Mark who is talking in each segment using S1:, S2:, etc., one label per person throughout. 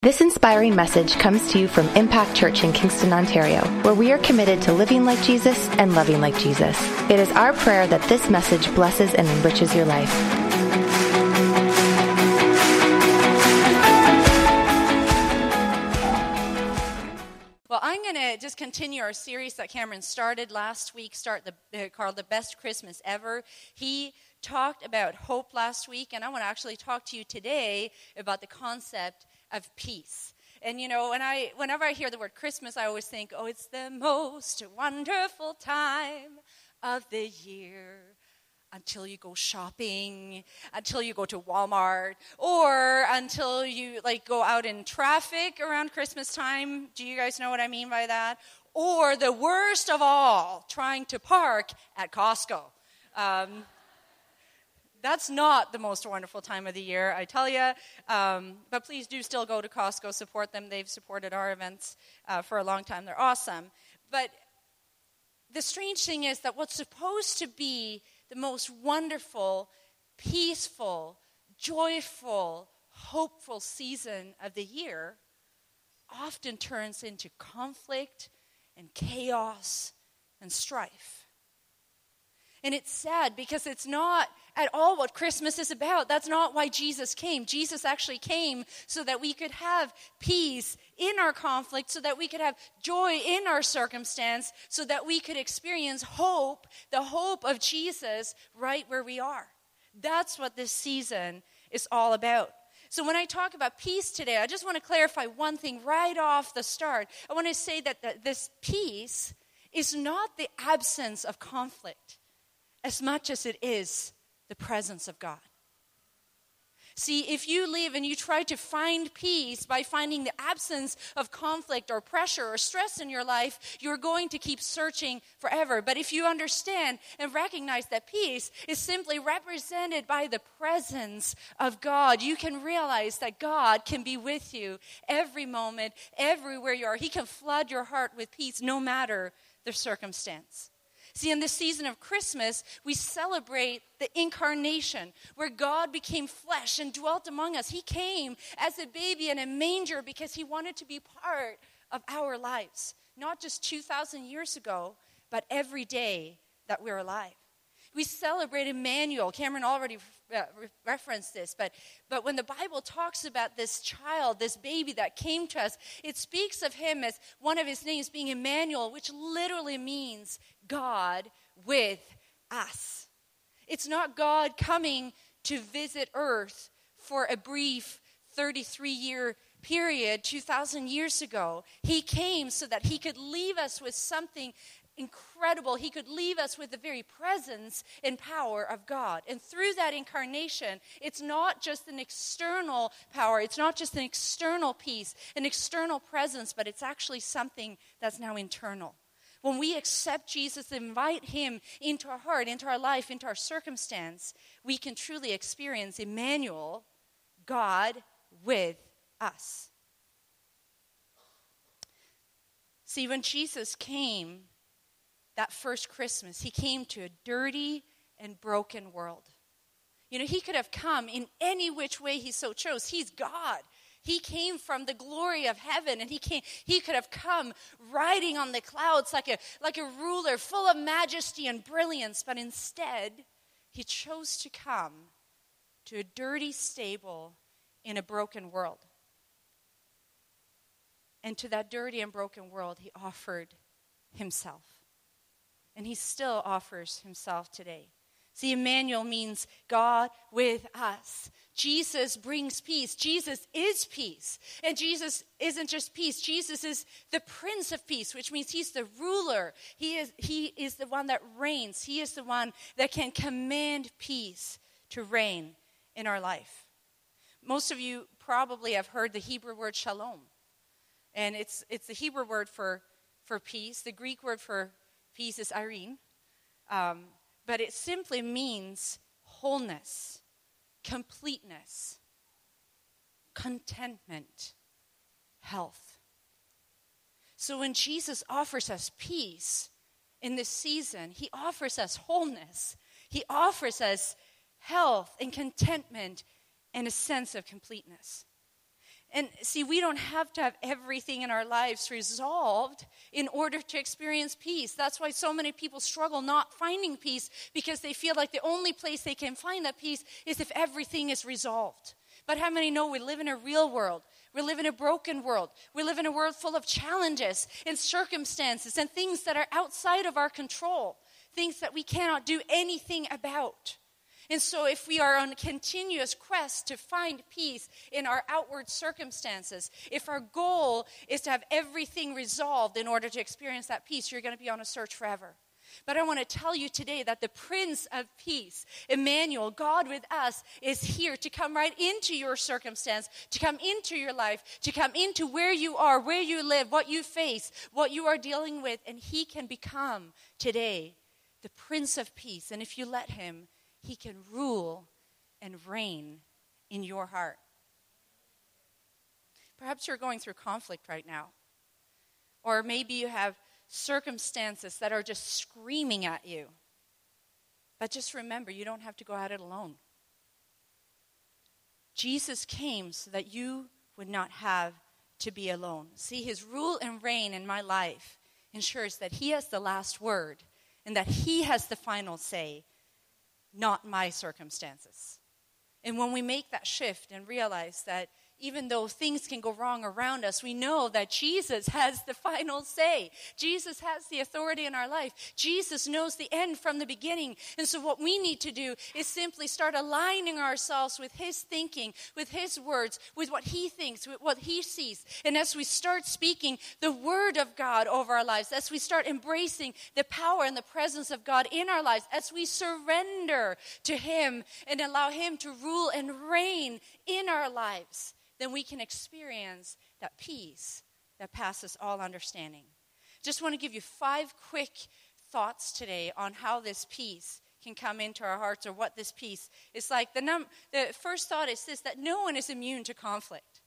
S1: This inspiring message comes to you from Impact Church in Kingston, Ontario, where we are committed to living like Jesus and loving like Jesus. It is our prayer that this message blesses and enriches your life.
S2: Well, I'm going to just continue our series that Cameron started last week, start the, uh, called The Best Christmas Ever. He talked about hope last week, and I want to actually talk to you today about the concept of peace. And you know, when I, whenever I hear the word Christmas, I always think, oh, it's the most wonderful time of the year until you go shopping, until you go to Walmart, or until you like go out in traffic around Christmas time. Do you guys know what I mean by that? Or the worst of all, trying to park at Costco. Um, that's not the most wonderful time of the year, I tell you. Um, but please do still go to Costco, support them. They've supported our events uh, for a long time. They're awesome. But the strange thing is that what's supposed to be the most wonderful, peaceful, joyful, hopeful season of the year often turns into conflict and chaos and strife. And it's sad because it's not at all what Christmas is about. That's not why Jesus came. Jesus actually came so that we could have peace in our conflict, so that we could have joy in our circumstance, so that we could experience hope, the hope of Jesus, right where we are. That's what this season is all about. So, when I talk about peace today, I just want to clarify one thing right off the start. I want to say that the, this peace is not the absence of conflict as much as it is the presence of God. See, if you live and you try to find peace by finding the absence of conflict or pressure or stress in your life, you're going to keep searching forever. But if you understand and recognize that peace is simply represented by the presence of God, you can realize that God can be with you every moment, everywhere you are. He can flood your heart with peace no matter the circumstance. See, in this season of Christmas, we celebrate the incarnation, where God became flesh and dwelt among us. He came as a baby in a manger because he wanted to be part of our lives, not just 2,000 years ago, but every day that we're alive. We celebrate Emmanuel. Cameron already uh, referenced this, but, but when the Bible talks about this child, this baby that came to us, it speaks of him as one of his names being Emmanuel, which literally means God with us. It's not God coming to visit earth for a brief 33 year period 2,000 years ago. He came so that he could leave us with something incredible. He could leave us with the very presence and power of God. And through that incarnation, it's not just an external power, it's not just an external peace, an external presence, but it's actually something that's now internal. When we accept Jesus, invite Him into our heart, into our life, into our circumstance, we can truly experience Emmanuel, God with us. See, when Jesus came, that first Christmas, he came to a dirty and broken world. You know, he could have come in any which way he so chose. He's God. He came from the glory of heaven and he came he could have come riding on the clouds like a like a ruler full of majesty and brilliance, but instead he chose to come to a dirty stable in a broken world. And to that dirty and broken world he offered himself and he still offers himself today. See, Emmanuel means God with us. Jesus brings peace. Jesus is peace. And Jesus isn't just peace, Jesus is the Prince of Peace, which means he's the ruler. He is, he is the one that reigns, he is the one that can command peace to reign in our life. Most of you probably have heard the Hebrew word shalom. And it's, it's the Hebrew word for, for peace. The Greek word for peace is irene. um, but it simply means wholeness, completeness, contentment, health. So when Jesus offers us peace in this season, he offers us wholeness, he offers us health and contentment and a sense of completeness. And see, we don't have to have everything in our lives resolved in order to experience peace. That's why so many people struggle not finding peace because they feel like the only place they can find that peace is if everything is resolved. But how many know we live in a real world? We live in a broken world. We live in a world full of challenges and circumstances and things that are outside of our control, things that we cannot do anything about. And so, if we are on a continuous quest to find peace in our outward circumstances, if our goal is to have everything resolved in order to experience that peace, you're going to be on a search forever. But I want to tell you today that the Prince of Peace, Emmanuel, God with us, is here to come right into your circumstance, to come into your life, to come into where you are, where you live, what you face, what you are dealing with, and He can become today the Prince of Peace. And if you let Him, he can rule and reign in your heart. Perhaps you're going through conflict right now. Or maybe you have circumstances that are just screaming at you. But just remember, you don't have to go at it alone. Jesus came so that you would not have to be alone. See, his rule and reign in my life ensures that he has the last word and that he has the final say not my circumstances. And when we make that shift and realize that even though things can go wrong around us, we know that Jesus has the final say. Jesus has the authority in our life. Jesus knows the end from the beginning. And so, what we need to do is simply start aligning ourselves with His thinking, with His words, with what He thinks, with what He sees. And as we start speaking the Word of God over our lives, as we start embracing the power and the presence of God in our lives, as we surrender to Him and allow Him to rule and reign in our lives then we can experience that peace that passes all understanding. Just want to give you five quick thoughts today on how this peace can come into our hearts or what this peace is like. The, num- the first thought is this that no one is immune to conflict.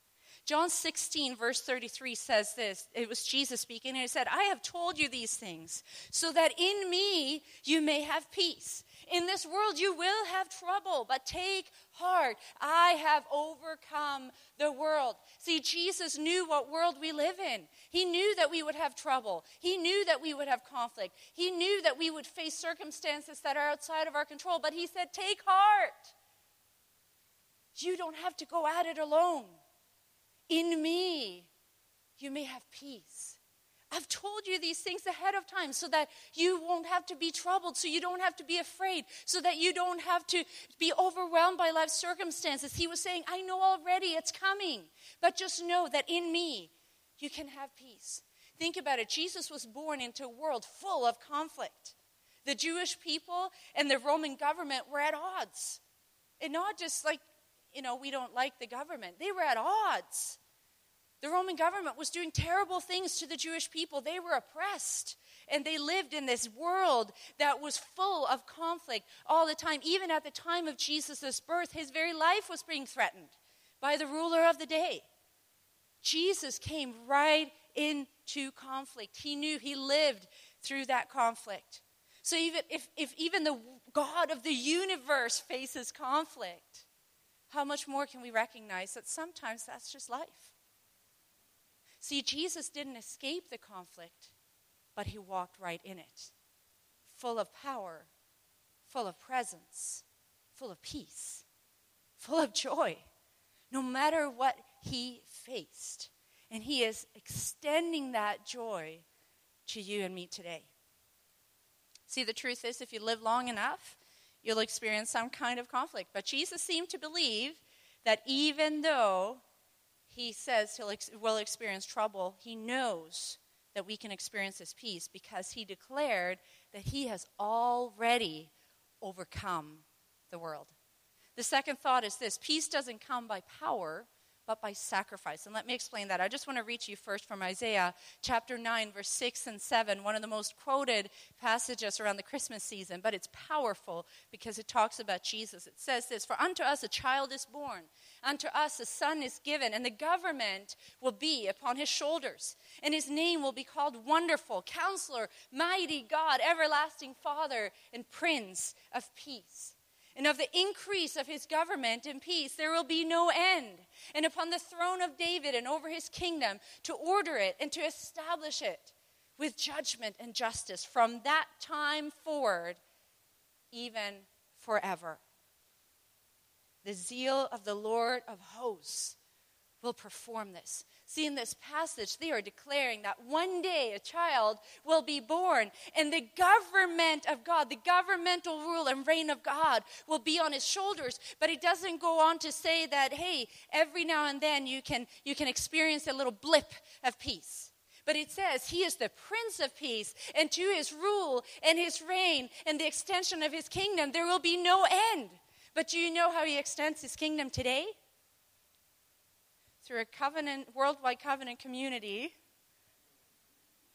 S2: John 16, verse 33 says this. It was Jesus speaking, and he said, I have told you these things so that in me you may have peace. In this world you will have trouble, but take heart. I have overcome the world. See, Jesus knew what world we live in. He knew that we would have trouble. He knew that we would have conflict. He knew that we would face circumstances that are outside of our control, but He said, Take heart. You don't have to go at it alone. In me, you may have peace. I've told you these things ahead of time so that you won't have to be troubled, so you don't have to be afraid, so that you don't have to be overwhelmed by life's circumstances. He was saying, I know already it's coming, but just know that in me you can have peace. Think about it. Jesus was born into a world full of conflict. The Jewish people and the Roman government were at odds. And not just like, you know, we don't like the government, they were at odds. The Roman government was doing terrible things to the Jewish people. They were oppressed. And they lived in this world that was full of conflict all the time. Even at the time of Jesus' birth, his very life was being threatened by the ruler of the day. Jesus came right into conflict. He knew he lived through that conflict. So even if, if even the God of the universe faces conflict, how much more can we recognize that sometimes that's just life? See, Jesus didn't escape the conflict, but he walked right in it, full of power, full of presence, full of peace, full of joy, no matter what he faced. And he is extending that joy to you and me today. See, the truth is, if you live long enough, you'll experience some kind of conflict. But Jesus seemed to believe that even though he says he'll ex- will experience trouble, he knows that we can experience his peace because he declared that he has already overcome the world. The second thought is this peace doesn't come by power, but by sacrifice. And let me explain that. I just want to read you first from Isaiah chapter 9, verse 6 and 7, one of the most quoted passages around the Christmas season, but it's powerful because it talks about Jesus. It says this For unto us a child is born, unto us a son is given, and the government will be upon his shoulders, and his name will be called Wonderful, Counselor, Mighty God, Everlasting Father, and Prince of Peace. And of the increase of his government and peace, there will be no end. And upon the throne of David and over his kingdom, to order it and to establish it with judgment and justice from that time forward, even forever. The zeal of the Lord of hosts will perform this. See, in this passage, they are declaring that one day a child will be born, and the government of God, the governmental rule and reign of God, will be on his shoulders. But it doesn't go on to say that, hey, every now and then you can, you can experience a little blip of peace. But it says he is the Prince of Peace, and to his rule and his reign and the extension of his kingdom, there will be no end. But do you know how he extends his kingdom today? Through a covenant, worldwide covenant community.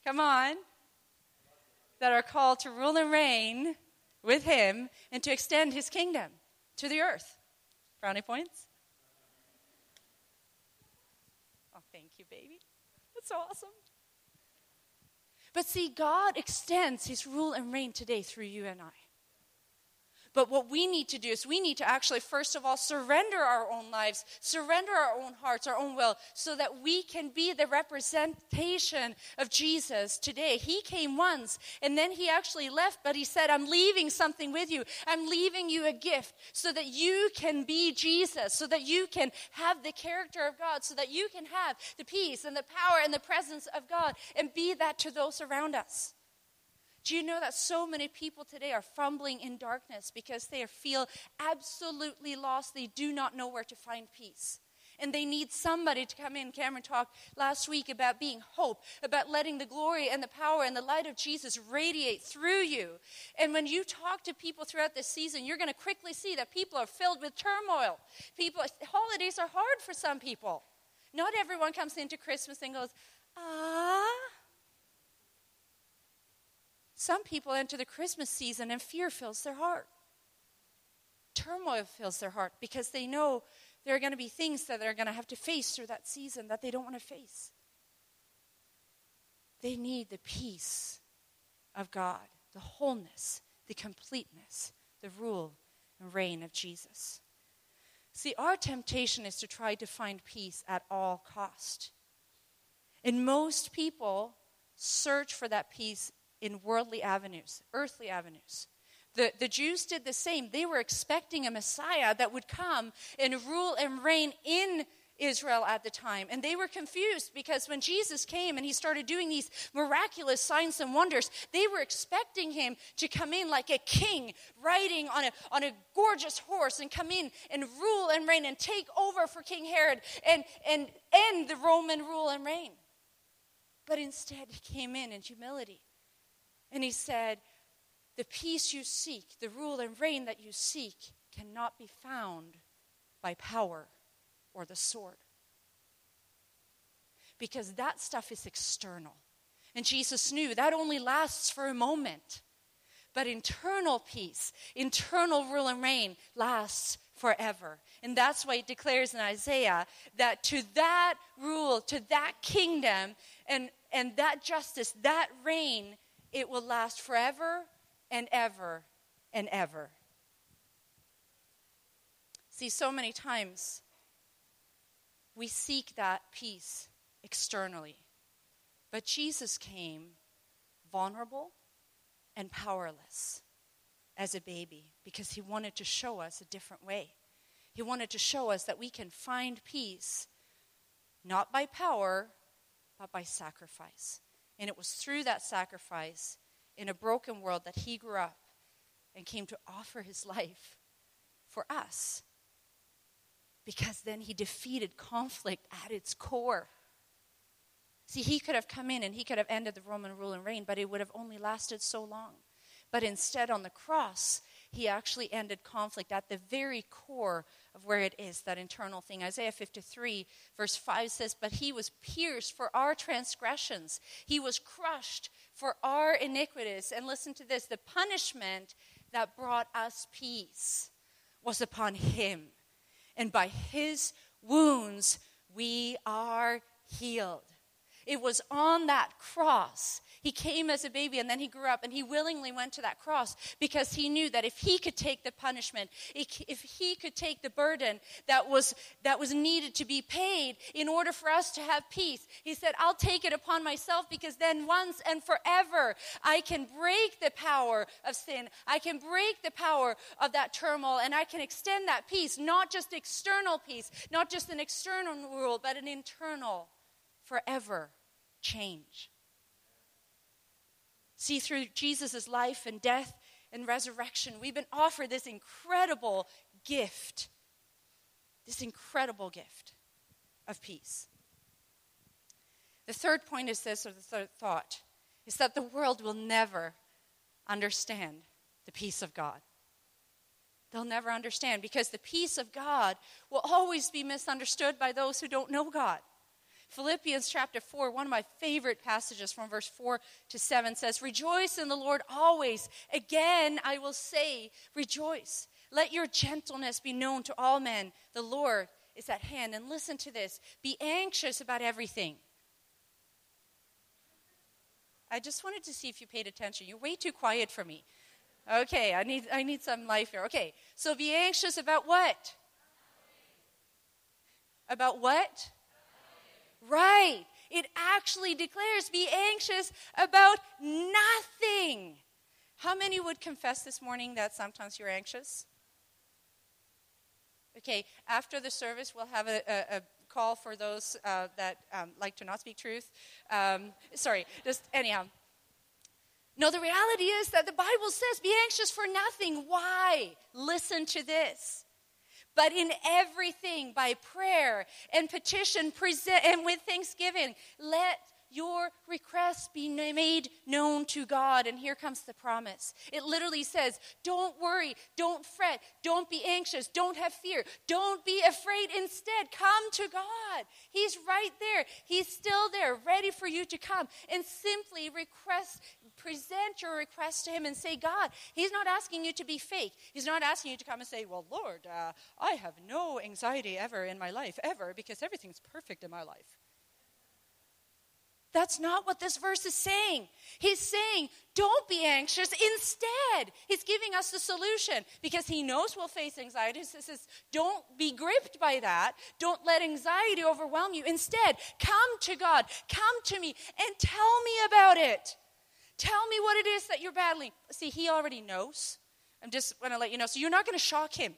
S2: Come on. That are called to rule and reign with him and to extend his kingdom to the earth. Brownie points? Oh, thank you, baby. That's so awesome. But see, God extends his rule and reign today through you and I. But what we need to do is we need to actually, first of all, surrender our own lives, surrender our own hearts, our own will, so that we can be the representation of Jesus today. He came once and then he actually left, but he said, I'm leaving something with you. I'm leaving you a gift so that you can be Jesus, so that you can have the character of God, so that you can have the peace and the power and the presence of God and be that to those around us. Do you know that so many people today are fumbling in darkness because they feel absolutely lost? They do not know where to find peace. And they need somebody to come in. Cameron talked last week about being hope, about letting the glory and the power and the light of Jesus radiate through you. And when you talk to people throughout this season, you're going to quickly see that people are filled with turmoil. People, holidays are hard for some people. Not everyone comes into Christmas and goes, ah some people enter the Christmas season and fear fills their heart. Turmoil fills their heart because they know there are going to be things that they're going to have to face through that season that they don't want to face. They need the peace of God, the wholeness, the completeness, the rule and reign of Jesus. See, our temptation is to try to find peace at all cost. And most people search for that peace in worldly avenues, earthly avenues. The, the Jews did the same. They were expecting a Messiah that would come and rule and reign in Israel at the time. And they were confused because when Jesus came and he started doing these miraculous signs and wonders, they were expecting him to come in like a king riding on a, on a gorgeous horse and come in and rule and reign and take over for King Herod and, and end the Roman rule and reign. But instead, he came in in humility and he said, The peace you seek, the rule and reign that you seek, cannot be found by power or the sword. Because that stuff is external. And Jesus knew that only lasts for a moment. But internal peace, internal rule and reign lasts forever. And that's why it declares in Isaiah that to that rule, to that kingdom, and, and that justice, that reign it will last forever and ever and ever. See, so many times we seek that peace externally. But Jesus came vulnerable and powerless as a baby because he wanted to show us a different way. He wanted to show us that we can find peace not by power, but by sacrifice. And it was through that sacrifice in a broken world that he grew up and came to offer his life for us. Because then he defeated conflict at its core. See, he could have come in and he could have ended the Roman rule and reign, but it would have only lasted so long. But instead, on the cross, he actually ended conflict at the very core of where it is, that internal thing. Isaiah 53, verse 5 says, But he was pierced for our transgressions, he was crushed for our iniquities. And listen to this the punishment that brought us peace was upon him. And by his wounds we are healed. It was on that cross. He came as a baby and then he grew up and he willingly went to that cross because he knew that if he could take the punishment, if he could take the burden that was, that was needed to be paid in order for us to have peace, he said, I'll take it upon myself because then once and forever I can break the power of sin. I can break the power of that turmoil and I can extend that peace, not just external peace, not just an external rule, but an internal forever change. See, through Jesus' life and death and resurrection, we've been offered this incredible gift. This incredible gift of peace. The third point is this, or the third thought, is that the world will never understand the peace of God. They'll never understand because the peace of God will always be misunderstood by those who don't know God. Philippians chapter 4, one of my favorite passages from verse 4 to 7 says, Rejoice in the Lord always. Again, I will say, rejoice. Let your gentleness be known to all men. The Lord is at hand. And listen to this be anxious about everything. I just wanted to see if you paid attention. You're way too quiet for me. Okay, I need, I need some life here. Okay, so be anxious about what? About what? Right. It actually declares be anxious about nothing. How many would confess this morning that sometimes you're anxious? Okay, after the service, we'll have a, a, a call for those uh, that um, like to not speak truth. Um, sorry, just anyhow. No, the reality is that the Bible says be anxious for nothing. Why? Listen to this but in everything by prayer and petition present and with thanksgiving let your requests be made known to God. And here comes the promise. It literally says, Don't worry, don't fret, don't be anxious, don't have fear, don't be afraid. Instead, come to God. He's right there, He's still there, ready for you to come. And simply request, present your request to Him and say, God, He's not asking you to be fake. He's not asking you to come and say, Well, Lord, uh, I have no anxiety ever in my life, ever, because everything's perfect in my life. That's not what this verse is saying. He's saying, don't be anxious. Instead, he's giving us the solution because he knows we'll face anxiety. He says, don't be gripped by that. Don't let anxiety overwhelm you. Instead, come to God, come to me, and tell me about it. Tell me what it is that you're battling. See, he already knows. I'm just going to let you know. So you're not going to shock him.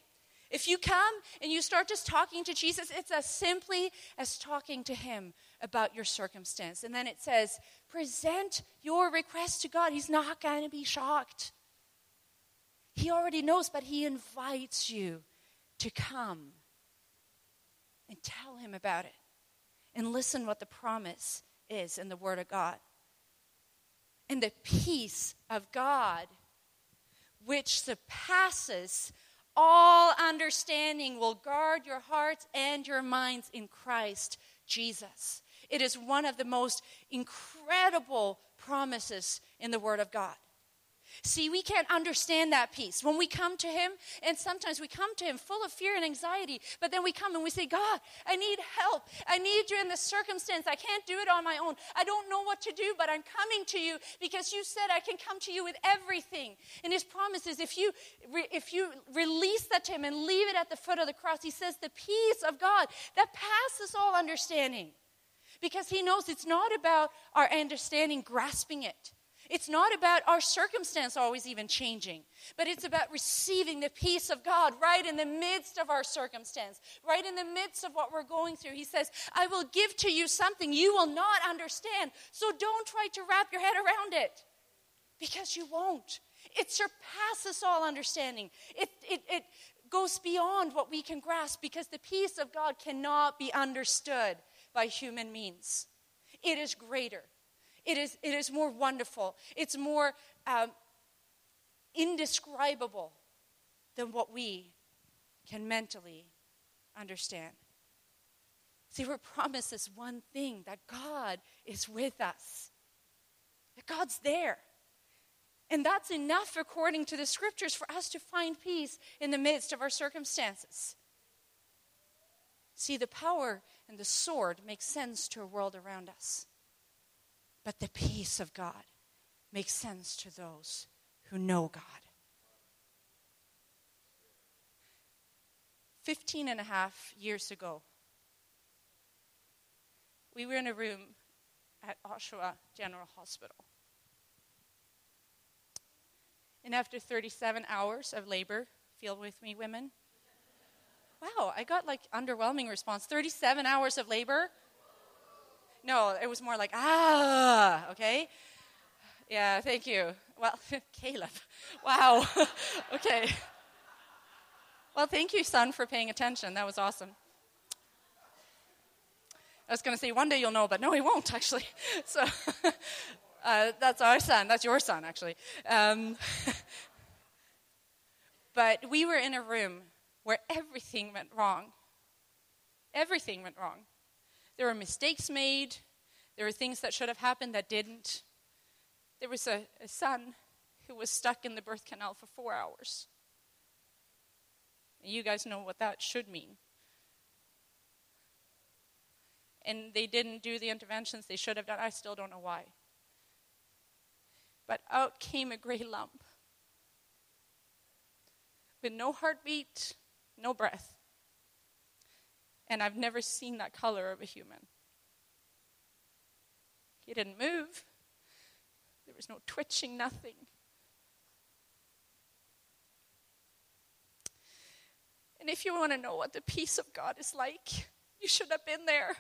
S2: If you come and you start just talking to Jesus, it's as simply as talking to him about your circumstance. And then it says, present your request to God. He's not going to be shocked. He already knows, but he invites you to come and tell him about it and listen what the promise is in the Word of God and the peace of God, which surpasses all understanding, will guard your hearts and your minds in Christ Jesus. It is one of the most incredible promises in the Word of God. See, we can't understand that peace. When we come to Him, and sometimes we come to Him full of fear and anxiety, but then we come and we say, God, I need help. I need you in this circumstance. I can't do it on my own. I don't know what to do, but I'm coming to you because you said I can come to you with everything. And His promise is if you, if you release that to Him and leave it at the foot of the cross, He says, the peace of God that passes all understanding. Because He knows it's not about our understanding grasping it. It's not about our circumstance always even changing, but it's about receiving the peace of God right in the midst of our circumstance, right in the midst of what we're going through. He says, I will give to you something you will not understand, so don't try to wrap your head around it because you won't. It surpasses all understanding. It, it, it goes beyond what we can grasp because the peace of God cannot be understood by human means. It is greater. It is, it is more wonderful. It's more um, indescribable than what we can mentally understand. See, we're promised this one thing that God is with us, that God's there. And that's enough, according to the scriptures, for us to find peace in the midst of our circumstances. See, the power and the sword make sense to a world around us. But the peace of God makes sense to those who know God. 15 and a half years ago, we were in a room at Oshawa General Hospital. And after 37 hours of labor, feel with me, women? Wow, I got like underwhelming response. 37 hours of labor? No, it was more like, ah, okay? Yeah, thank you. Well, Caleb. Wow. okay. Well, thank you, son, for paying attention. That was awesome. I was going to say, one day you'll know, but no, he won't, actually. So uh, that's our son. That's your son, actually. Um, but we were in a room where everything went wrong. Everything went wrong. There were mistakes made, there were things that should have happened that didn't. There was a, a son who was stuck in the birth canal for four hours. You guys know what that should mean. And they didn't do the interventions they should have done. I still don't know why. But out came a gray lump with no heartbeat, no breath. And I've never seen that color of a human. He didn't move, there was no twitching, nothing. And if you want to know what the peace of God is like, you should have been there.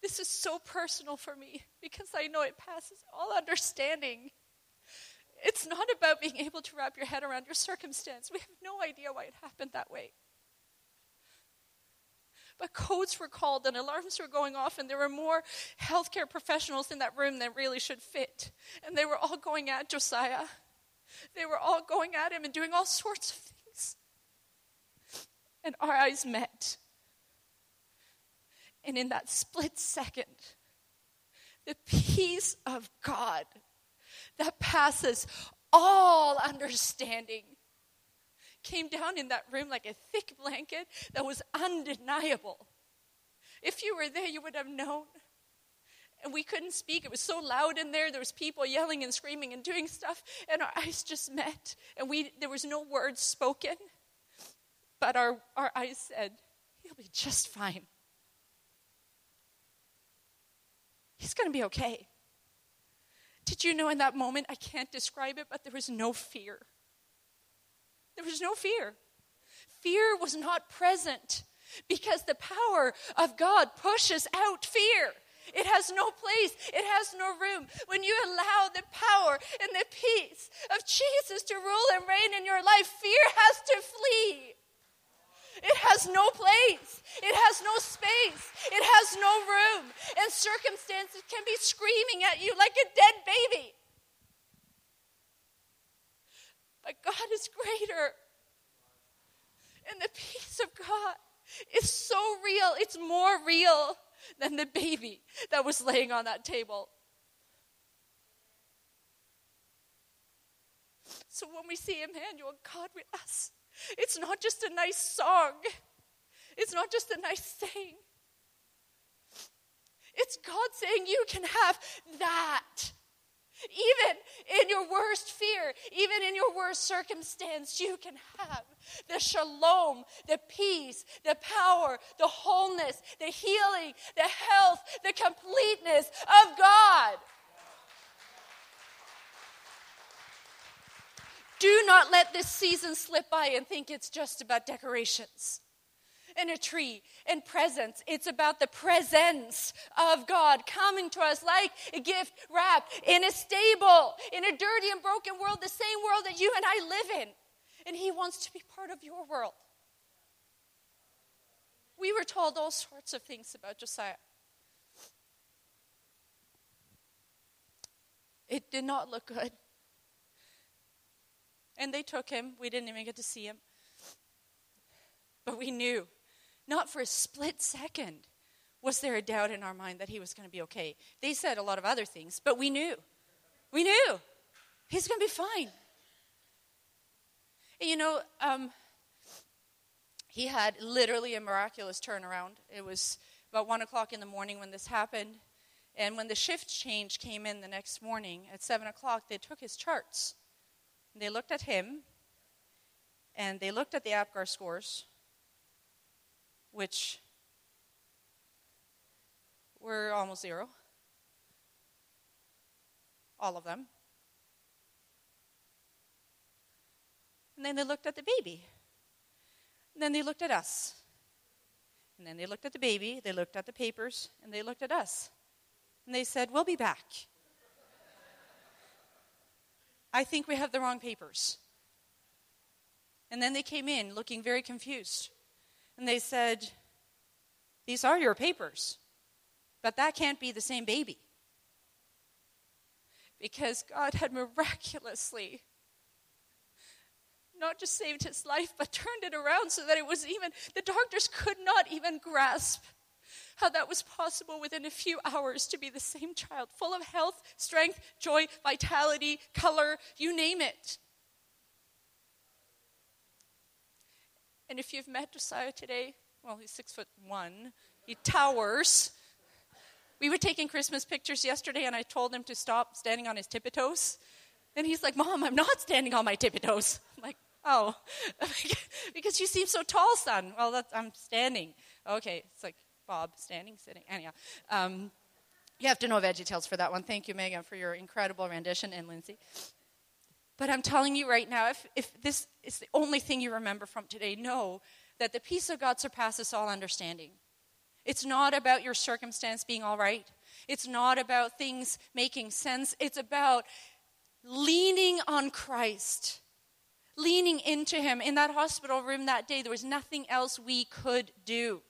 S2: This is so personal for me because I know it passes all understanding. It's not about being able to wrap your head around your circumstance. We have no idea why it happened that way. But codes were called and alarms were going off, and there were more healthcare professionals in that room than really should fit. And they were all going at Josiah. They were all going at him and doing all sorts of things. And our eyes met. And in that split second, the peace of God that passes all understanding came down in that room like a thick blanket that was undeniable. If you were there, you would have known and we couldn't speak. It was so loud in there. There was people yelling and screaming and doing stuff, and our eyes just met, and we there was no words spoken, but our our eyes said, "He'll be just fine. He's going to be okay." Did you know in that moment I can't describe it, but there was no fear. There was no fear. Fear was not present because the power of God pushes out fear. It has no place. It has no room. When you allow the power and the peace of Jesus to rule and reign in your life, fear has to flee. It has no place. It has no space. It has no room. And circumstances can be screaming at you like a dead baby. But God is greater. And the peace of God is so real. It's more real than the baby that was laying on that table. So when we see Emmanuel, God with us, it's not just a nice song, it's not just a nice saying. It's God saying, You can have that. Even in your worst fear, even in your worst circumstance, you can have the shalom, the peace, the power, the wholeness, the healing, the health, the completeness of God. Do not let this season slip by and think it's just about decorations and a tree and presents. It's about the presence of God coming to us like a gift wrapped in a stable, in a dirty and broken world, the same world that you and I live in. And He wants to be part of your world. We were told all sorts of things about Josiah. It did not look good. And they took him. We didn't even get to see him. But we knew not for a split second was there a doubt in our mind that he was going to be okay. They said a lot of other things, but we knew. We knew. He's going to be fine. You know, um, he had literally a miraculous turnaround. It was about one o'clock in the morning when this happened. And when the shift change came in the next morning at 7 o'clock, they took his charts. They looked at him, and they looked at the APGAR scores, which were almost zero. All of them. And then they looked at the baby. And then they looked at us. And then they looked at the baby, they looked at the papers, and they looked at us. And they said, We'll be back. I think we have the wrong papers. And then they came in looking very confused. And they said, These are your papers, but that can't be the same baby. Because God had miraculously not just saved his life, but turned it around so that it was even, the doctors could not even grasp how that was possible within a few hours to be the same child, full of health, strength, joy, vitality, color, you name it. And if you've met Josiah today, well, he's six foot one, he towers. We were taking Christmas pictures yesterday, and I told him to stop standing on his tippy toes. And he's like, Mom, I'm not standing on my tippy toes. I'm like, Oh, because you seem so tall, son. Well, that's I'm standing. Okay, it's like Bob standing, sitting. Anyhow, um, you have to know VeggieTales for that one. Thank you, Megan, for your incredible rendition, and Lindsay. But I'm telling you right now, if, if this is the only thing you remember from today, know that the peace of God surpasses all understanding. It's not about your circumstance being all right. It's not about things making sense. It's about leaning on Christ leaning into Him. In that hospital room that day, there was nothing else we could do.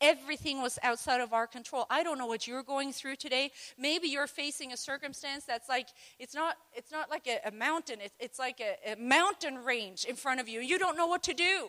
S2: Everything was outside of our control. I don't know what you're going through today. Maybe you're facing a circumstance that's like it's not it's not like a, a mountain. It's, it's like a, a mountain range in front of you. You don't know what to do.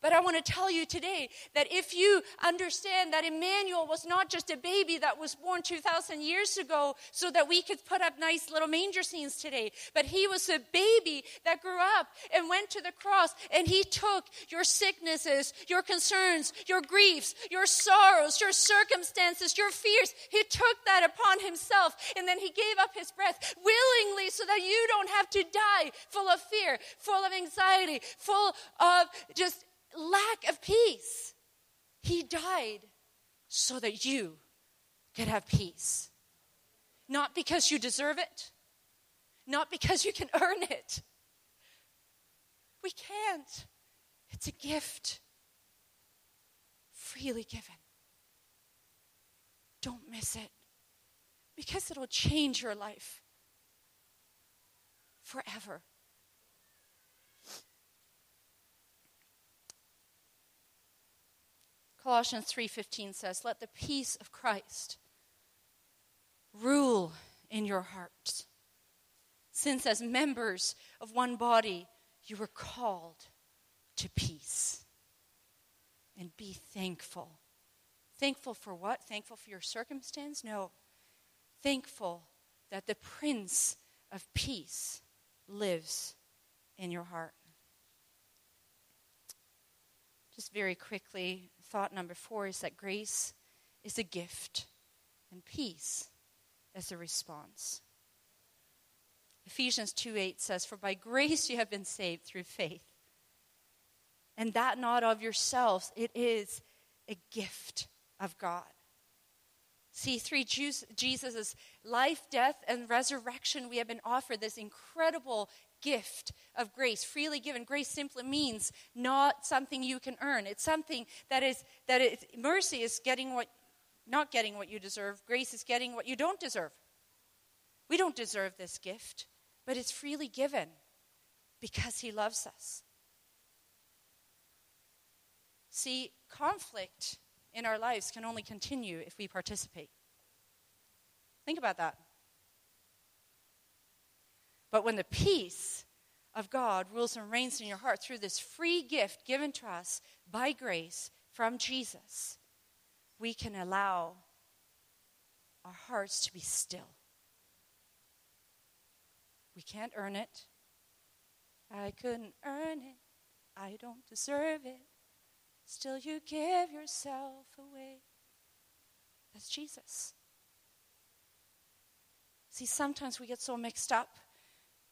S2: But I want to tell you today that if you understand that Emmanuel was not just a baby that was born 2,000 years ago so that we could put up nice little manger scenes today, but he was a baby that grew up and went to the cross and he took your sicknesses, your concerns, your griefs, your sorrows, your circumstances, your fears. He took that upon himself and then he gave up his breath willingly so that you don't have to die full of fear, full of anxiety, full of just lack of peace. He died so that you could have peace. Not because you deserve it, not because you can earn it. We can't. It's a gift, freely given. Don't miss it because it'll change your life forever. Colossians 3:15 says, "Let the peace of Christ rule in your hearts, since as members of one body you were called to peace." And be thankful. Thankful for what? Thankful for your circumstance? No. Thankful that the Prince of Peace lives in your heart. Just very quickly, thought number four is that grace is a gift and peace as a response. Ephesians 2 8 says, For by grace you have been saved through faith. And that not of yourselves, it is a gift of God. See, through Jesus' life, death, and resurrection, we have been offered this incredible gift of grace, freely given. Grace simply means not something you can earn. It's something that is that is mercy is getting what not getting what you deserve. Grace is getting what you don't deserve. We don't deserve this gift, but it's freely given because he loves us. See, conflict in our lives can only continue if we participate. Think about that. But when the peace of God rules and reigns in your heart through this free gift given to us by grace from Jesus, we can allow our hearts to be still. We can't earn it. I couldn't earn it. I don't deserve it. Still, you give yourself away. That's Jesus. See, sometimes we get so mixed up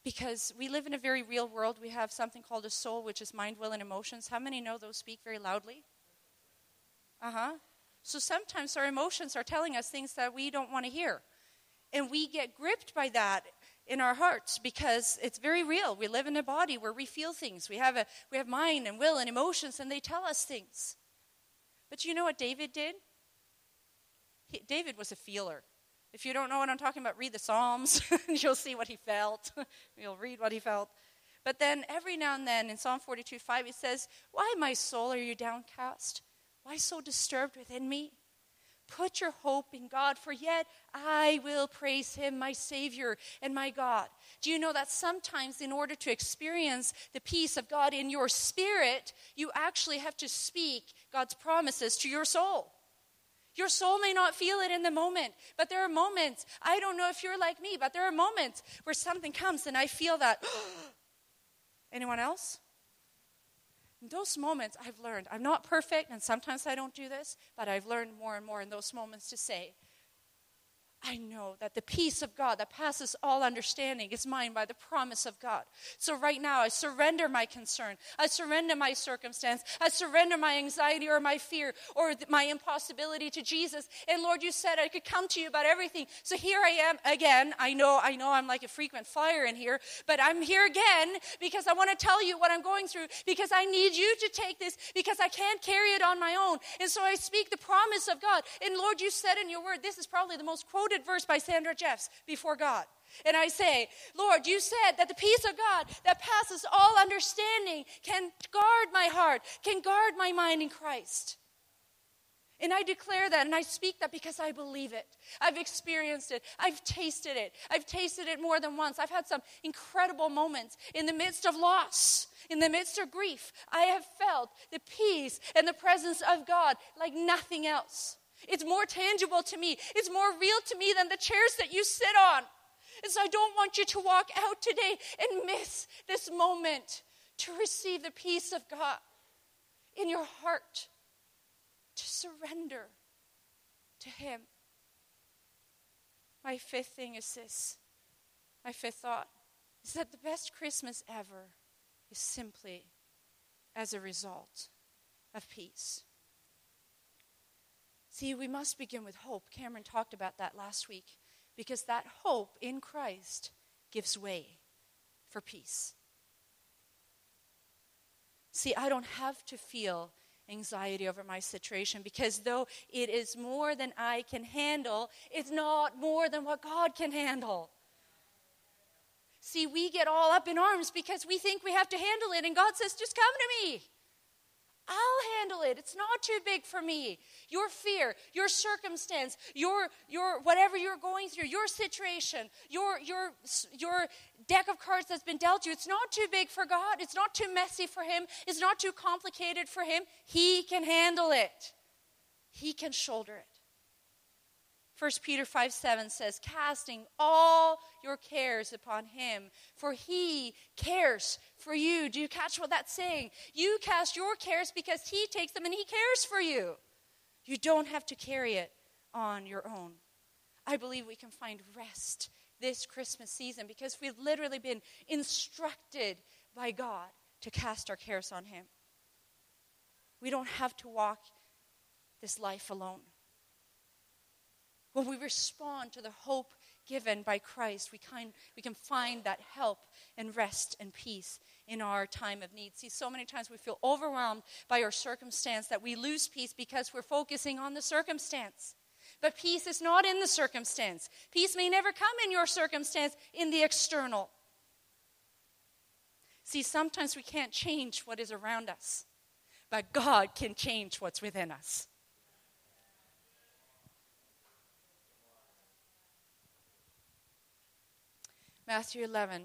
S2: because we live in a very real world. We have something called a soul, which is mind, will, and emotions. How many know those speak very loudly? Uh huh. So sometimes our emotions are telling us things that we don't want to hear. And we get gripped by that in our hearts because it's very real. We live in a body where we feel things. We have, a, we have mind and will and emotions, and they tell us things. But you know what David did? He, David was a feeler. If you don't know what I'm talking about, read the Psalms. And you'll see what he felt. You'll read what he felt. But then every now and then in Psalm 42 5, it says, Why, my soul, are you downcast? Why so disturbed within me? Put your hope in God, for yet I will praise him, my Savior and my God. Do you know that sometimes, in order to experience the peace of God in your spirit, you actually have to speak God's promises to your soul? Your soul may not feel it in the moment, but there are moments. I don't know if you're like me, but there are moments where something comes and I feel that. Anyone else? In those moments, I've learned. I'm not perfect, and sometimes I don't do this, but I've learned more and more in those moments to say, I know that the peace of God that passes all understanding is mine by the promise of God. So right now, I surrender my concern. I surrender my circumstance. I surrender my anxiety or my fear or my impossibility to Jesus. And Lord, you said I could come to you about everything. So here I am again. I know, I know I'm like a frequent flyer in here, but I'm here again because I want to tell you what I'm going through because I need you to take this because I can't carry it on my own. And so I speak the promise of God. And Lord, you said in your word, this is probably the most quoted quoted verse by Sandra Jeffs before God. And I say, Lord, you said that the peace of God that passes all understanding can guard my heart, can guard my mind in Christ. And I declare that and I speak that because I believe it. I've experienced it. I've tasted it. I've tasted it more than once. I've had some incredible moments in the midst of loss, in the midst of grief. I have felt the peace and the presence of God like nothing else. It's more tangible to me. It's more real to me than the chairs that you sit on. And so I don't want you to walk out today and miss this moment to receive the peace of God in your heart, to surrender to Him. My fifth thing is this my fifth thought is that the best Christmas ever is simply as a result of peace. See, we must begin with hope. Cameron talked about that last week because that hope in Christ gives way for peace. See, I don't have to feel anxiety over my situation because though it is more than I can handle, it's not more than what God can handle. See, we get all up in arms because we think we have to handle it, and God says, just come to me. I'll handle it. It's not too big for me. Your fear, your circumstance, your your whatever you're going through, your situation, your your your deck of cards that's been dealt you, it's not too big for God. It's not too messy for him. It's not too complicated for him. He can handle it. He can shoulder it. 1 Peter 5 7 says, casting all your cares upon him, for he cares for you. Do you catch what that's saying? You cast your cares because he takes them and he cares for you. You don't have to carry it on your own. I believe we can find rest this Christmas season because we've literally been instructed by God to cast our cares on him. We don't have to walk this life alone. When we respond to the hope given by Christ, we, kind, we can find that help and rest and peace in our time of need. See, so many times we feel overwhelmed by our circumstance that we lose peace because we're focusing on the circumstance. But peace is not in the circumstance. Peace may never come in your circumstance in the external. See, sometimes we can't change what is around us, but God can change what's within us. Matthew 11,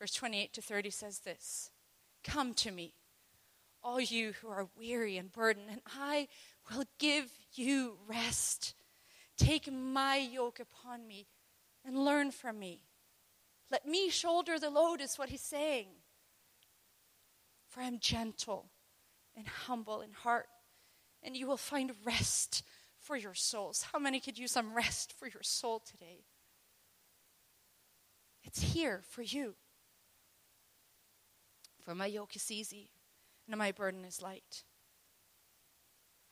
S2: verse 28 to 30 says this Come to me, all you who are weary and burdened, and I will give you rest. Take my yoke upon me and learn from me. Let me shoulder the load, is what he's saying. For I am gentle and humble in heart, and you will find rest for your souls. How many could use some rest for your soul today? It's here for you. For my yoke is easy and my burden is light.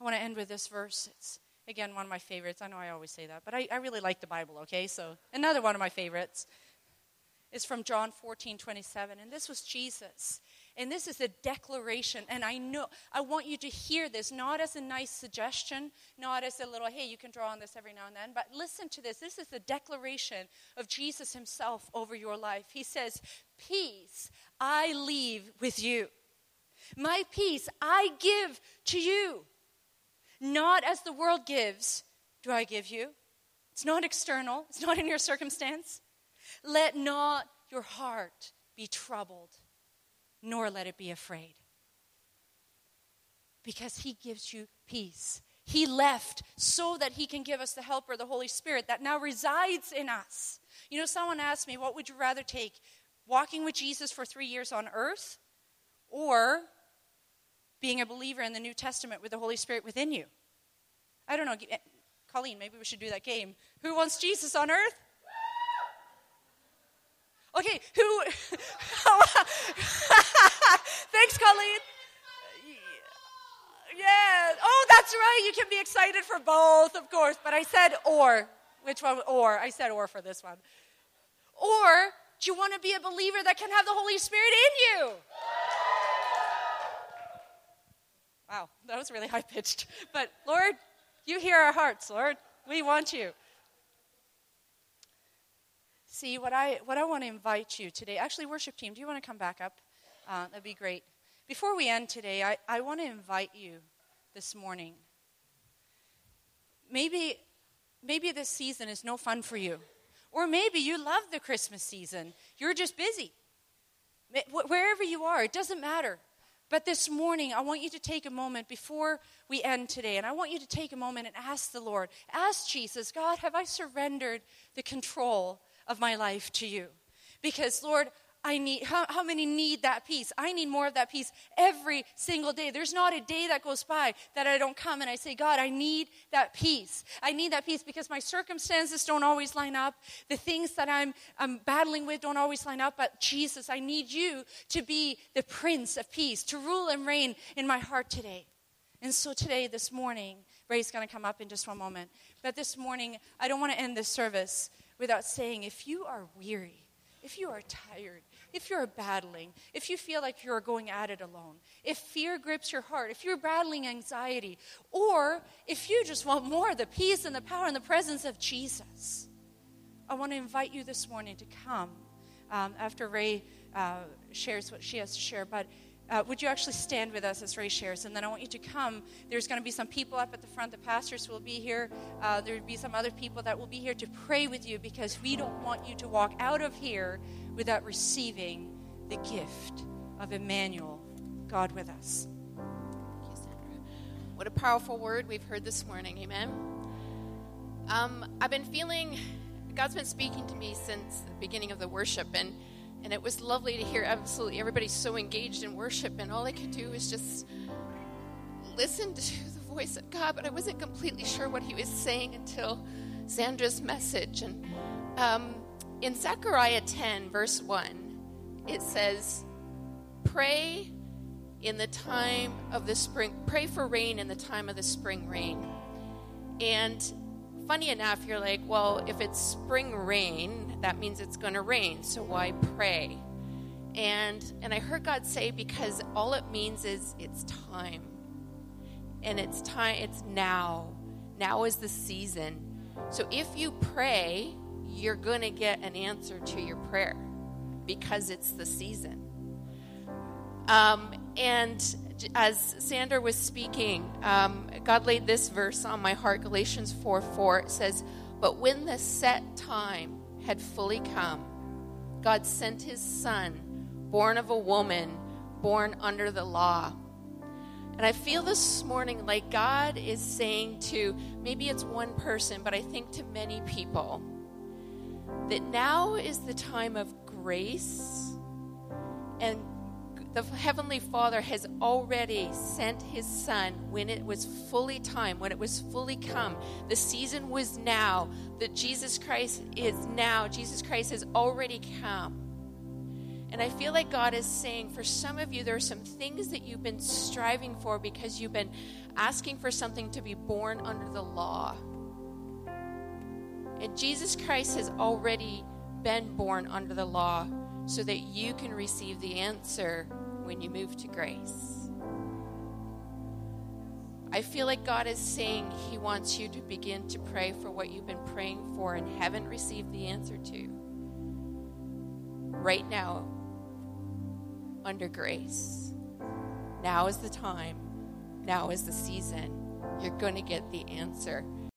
S2: I want to end with this verse. It's, again, one of my favorites. I know I always say that, but I, I really like the Bible, okay? So, another one of my favorites is from John 14 27. And this was Jesus. And this is a declaration. And I know, I want you to hear this, not as a nice suggestion, not as a little, hey, you can draw on this every now and then, but listen to this. This is the declaration of Jesus himself over your life. He says, Peace I leave with you. My peace I give to you. Not as the world gives, do I give you. It's not external, it's not in your circumstance. Let not your heart be troubled, nor let it be afraid. Because he gives you peace. He left so that he can give us the helper, the Holy Spirit, that now resides in us. You know, someone asked me, what would you rather take? Walking with Jesus for three years on earth or being a believer in the New Testament with the Holy Spirit within you? I don't know. Eh, Colleen, maybe we should do that game. Who wants Jesus on earth? Okay, who? Thanks, Colleen. Yeah. Oh, that's right. You can be excited for both, of course. But I said or. Which one? Or. I said or for this one. Or do you want to be a believer that can have the Holy Spirit in you? Wow, that was really high pitched. But Lord, you hear our hearts, Lord. We want you. See, what I, what I want to invite you today, actually, worship team, do you want to come back up? Uh, that'd be great. Before we end today, I, I want to invite you this morning. Maybe, maybe this season is no fun for you. Or maybe you love the Christmas season. You're just busy. Wherever you are, it doesn't matter. But this morning, I want you to take a moment before we end today, and I want you to take a moment and ask the Lord, ask Jesus, God, have I surrendered the control of my life to you? Because, Lord, I need, how, how, many need that peace? I need more of that peace every single day. There's not a day that goes by that I don't come and I say, God, I need that peace. I need that peace because my circumstances don't always line up. The things that I'm, I'm battling with don't always line up. But Jesus, I need you to be the Prince of Peace, to rule and reign in my heart today. And so today, this morning, Ray's going to come up in just one moment. But this morning, I don't want to end this service without saying, if you are weary, if you are tired, if you're battling, if you feel like you're going at it alone, if fear grips your heart, if you're battling anxiety, or if you just want more of the peace and the power and the presence of Jesus, I want to invite you this morning to come um, after Ray uh, shares what she has to share. But uh, would you actually stand with us as Ray shares? And then I want you to come. There's going to be some people up at the front. The pastors will be here. Uh, there will be some other people that will be here to pray with you because we don't want you to walk out of here without receiving the gift of Emmanuel, God with us.
S3: Thank you, Sandra. What a powerful word we've heard this morning. Amen. Um, I've been feeling, God's been speaking to me since the beginning of the worship, and and it was lovely to hear absolutely everybody so engaged in worship, and all I could do was just listen to the voice of God, but I wasn't completely sure what He was saying until Sandra's message. And um, in Zechariah 10, verse 1, it says, Pray in the time of the spring, pray for rain in the time of the spring rain. And funny enough, you're like, well, if it's spring rain, that means it's going to rain. So why pray? And and I heard God say because all it means is it's time. And it's time it's now. Now is the season. So if you pray, you're going to get an answer to your prayer because it's the season. Um, and as Sandra was speaking, um, God laid this verse on my heart Galatians 4 4. It says, But when the set time had fully come, God sent his son, born of a woman, born under the law. And I feel this morning like God is saying to maybe it's one person, but I think to many people that now is the time of grace and the Heavenly Father has already sent His Son when it was fully time, when it was fully come. The season was now, that Jesus Christ is now. Jesus Christ has already come. And I feel like God is saying for some of you, there are some things that you've been striving for because you've been asking for something to be born under the law. And Jesus Christ has already been born under the law so that you can receive the answer when you move to grace. I feel like God is saying He wants you to begin to pray for what you've been praying for and haven't received the answer to. Right now, under grace. Now is the time. Now is the season. You're going to get the answer.